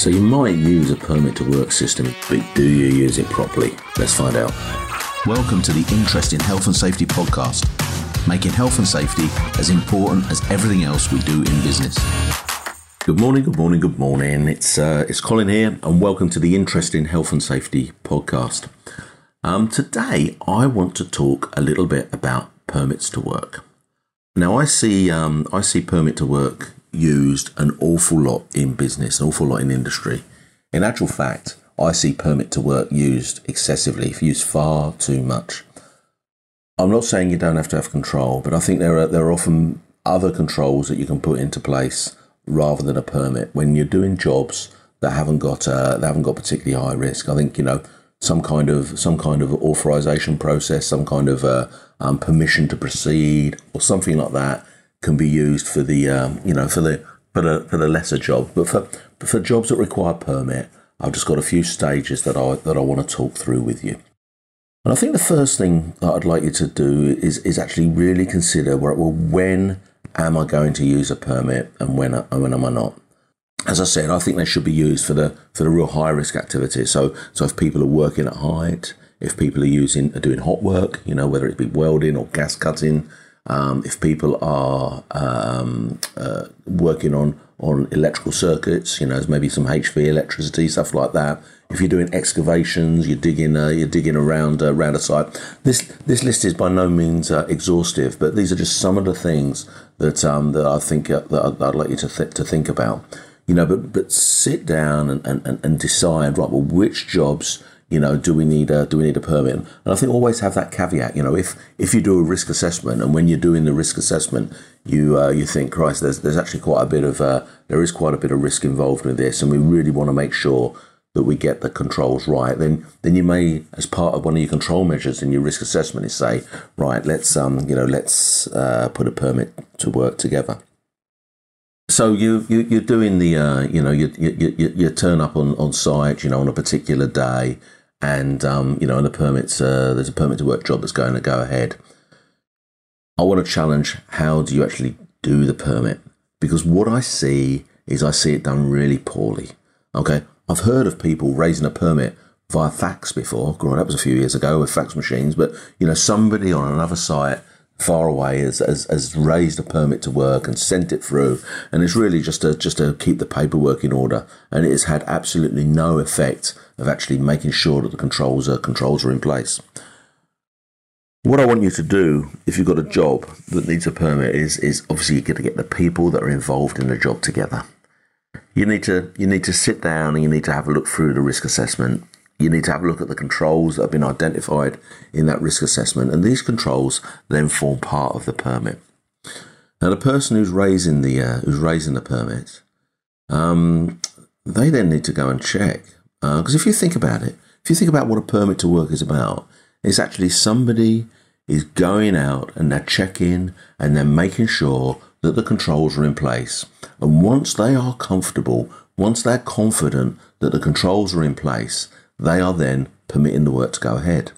So you might use a permit to work system, but do you use it properly? Let's find out. Welcome to the Interesting Health and Safety podcast, making health and safety as important as everything else we do in business. Good morning, good morning, good morning. It's uh, it's Colin here, and welcome to the Interesting Health and Safety podcast. Um, today, I want to talk a little bit about permits to work. Now, I see um, I see permit to work used an awful lot in business, an awful lot in industry. In actual fact, I see permit to work used excessively, used far too much. I'm not saying you don't have to have control, but I think there are there are often other controls that you can put into place rather than a permit when you're doing jobs that haven't got uh, that haven't got particularly high risk. I think you know some kind of some kind of authorization process, some kind of uh, um, permission to proceed, or something like that can be used for the um, you know for the for the for the lesser job. But for for jobs that require permit, I've just got a few stages that I that I want to talk through with you. And I think the first thing that I'd like you to do is is actually really consider well, when am I going to use a permit and when and when am I not? As I said, I think they should be used for the for the real high risk activities. So so if people are working at height, if people are using are doing hot work, you know whether it be welding or gas cutting, um, if people are um, uh, working on on electrical circuits, you know, maybe some HV electricity stuff like that. If you're doing excavations, you're digging, uh, you're digging around uh, around a site. This this list is by no means uh, exhaustive, but these are just some of the things that um, that I think uh, that I'd, I'd like you to th- to think about. You know, but but sit down and, and, and decide right. Well, which jobs you know, do we need a do we need a permit? And I think always have that caveat. You know, if if you do a risk assessment and when you're doing the risk assessment, you uh, you think, Christ, there's there's actually quite a bit of uh, there is quite a bit of risk involved with this, and we really want to make sure that we get the controls right. Then then you may, as part of one of your control measures in your risk assessment, is say, right, let's um you know let's uh, put a permit to work together. So you, you you're doing the uh, you know you, you you you turn up on on site you know on a particular day and um, you know, and the permits, uh, there's a permit to work job that's going to go ahead. I want to challenge how do you actually do the permit? Because what I see is I see it done really poorly. Okay, I've heard of people raising a permit via fax before. Growing that was a few years ago with fax machines, but you know, somebody on another site far away has, has, has, raised a permit to work and sent it through, and it's really just to just to keep the paperwork in order, and it has had absolutely no effect of actually making sure that the controls are controls are in place. What I want you to do if you've got a job that needs a permit is is obviously you're going to get the people that are involved in the job together. You need to you need to sit down and you need to have a look through the risk assessment you need to have a look at the controls that have been identified in that risk assessment, and these controls then form part of the permit. Now, the person who's raising the uh, who's raising the permit, um, they then need to go and check because uh, if you think about it, if you think about what a permit to work is about, it's actually somebody is going out and they're checking and they're making sure that the controls are in place. And once they are comfortable, once they're confident that the controls are in place, they are then permitting the work to go ahead.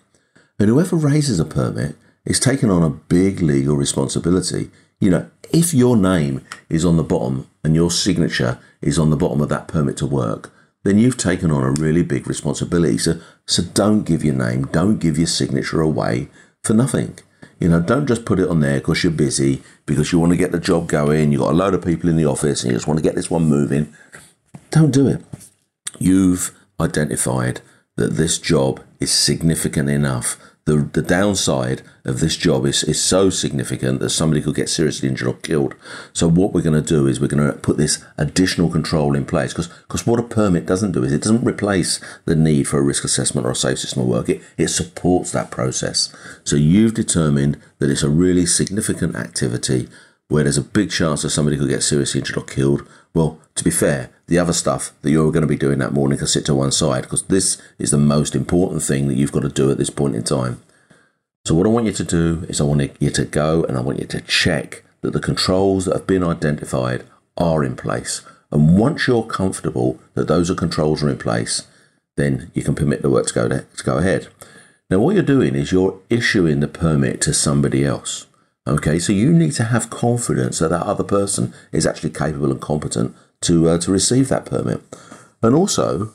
And whoever raises a permit is taking on a big legal responsibility. You know, if your name is on the bottom and your signature is on the bottom of that permit to work, then you've taken on a really big responsibility. So, so don't give your name, don't give your signature away for nothing. You know, don't just put it on there because you're busy, because you want to get the job going, you've got a load of people in the office and you just want to get this one moving. Don't do it. You've identified that this job is significant enough. The, the downside of this job is, is so significant that somebody could get seriously injured or killed. So what we're going to do is we're going to put this additional control in place because what a permit doesn't do is it doesn't replace the need for a risk assessment or a safe system of work. It, it supports that process. So you've determined that it's a really significant activity where there's a big chance that somebody could get seriously injured or killed. Well, to be fair, the other stuff that you're going to be doing that morning can sit to one side because this is the most important thing that you've got to do at this point in time. So, what I want you to do is I want you to go and I want you to check that the controls that have been identified are in place. And once you're comfortable that those are controls are in place, then you can permit the work to go, to, to go ahead. Now, what you're doing is you're issuing the permit to somebody else. Okay, so you need to have confidence that that other person is actually capable and competent to uh, to receive that permit. And also,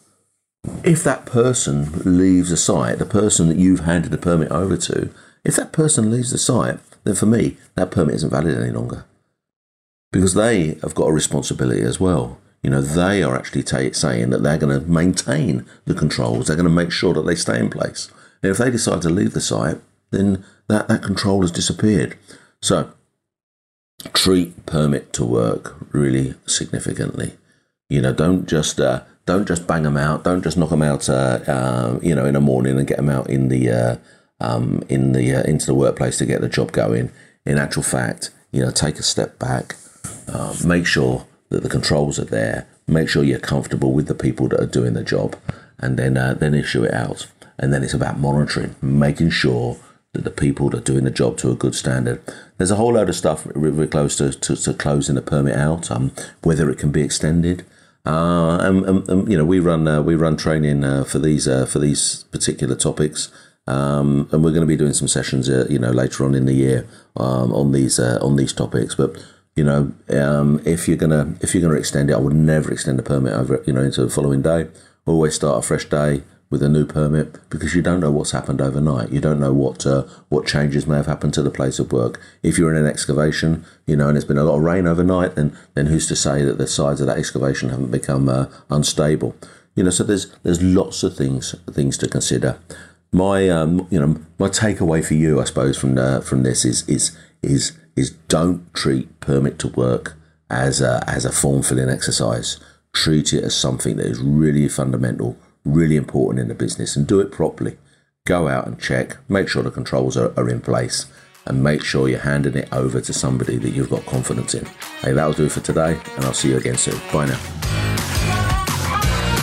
if that person leaves the site, the person that you've handed the permit over to, if that person leaves the site, then for me, that permit isn't valid any longer. Because they have got a responsibility as well. You know, they are actually t- saying that they're going to maintain the controls, they're going to make sure that they stay in place. And if they decide to leave the site, then that, that control has disappeared. So, treat permit to work really significantly. You know, don't just uh, don't just bang them out. Don't just knock them out. Uh, uh, you know, in the morning and get them out in the uh, um, in the uh, into the workplace to get the job going. In actual fact, you know, take a step back. Uh, make sure that the controls are there. Make sure you're comfortable with the people that are doing the job, and then then issue it out. And then it's about monitoring, making sure that the people that are doing the job to a good standard. There's a whole load of stuff really close to, to, to closing the permit out, um, whether it can be extended. Uh, and, and, and, you know, we run uh, we run training uh, for these uh, for these particular topics, um, and we're going to be doing some sessions, uh, you know, later on in the year um, on these uh, on these topics. But you know, um, if you're gonna if you're gonna extend it, I would never extend a permit over you know into the following day. Always start a fresh day with a new permit because you don't know what's happened overnight. You don't know what uh, what changes may have happened to the place of work. If you're in an excavation, you know, and there's been a lot of rain overnight, then then who's to say that the sides of that excavation haven't become uh, unstable? You know, so there's there's lots of things things to consider. My um, you know my takeaway for you, I suppose, from uh, from this is is is is don't treat permit to work as a, as a form filling exercise. Treat it as something that is really fundamental really important in the business and do it properly. Go out and check, make sure the controls are, are in place, and make sure you're handing it over to somebody that you've got confidence in. Hey, that'll do for today, and I'll see you again soon. Bye now.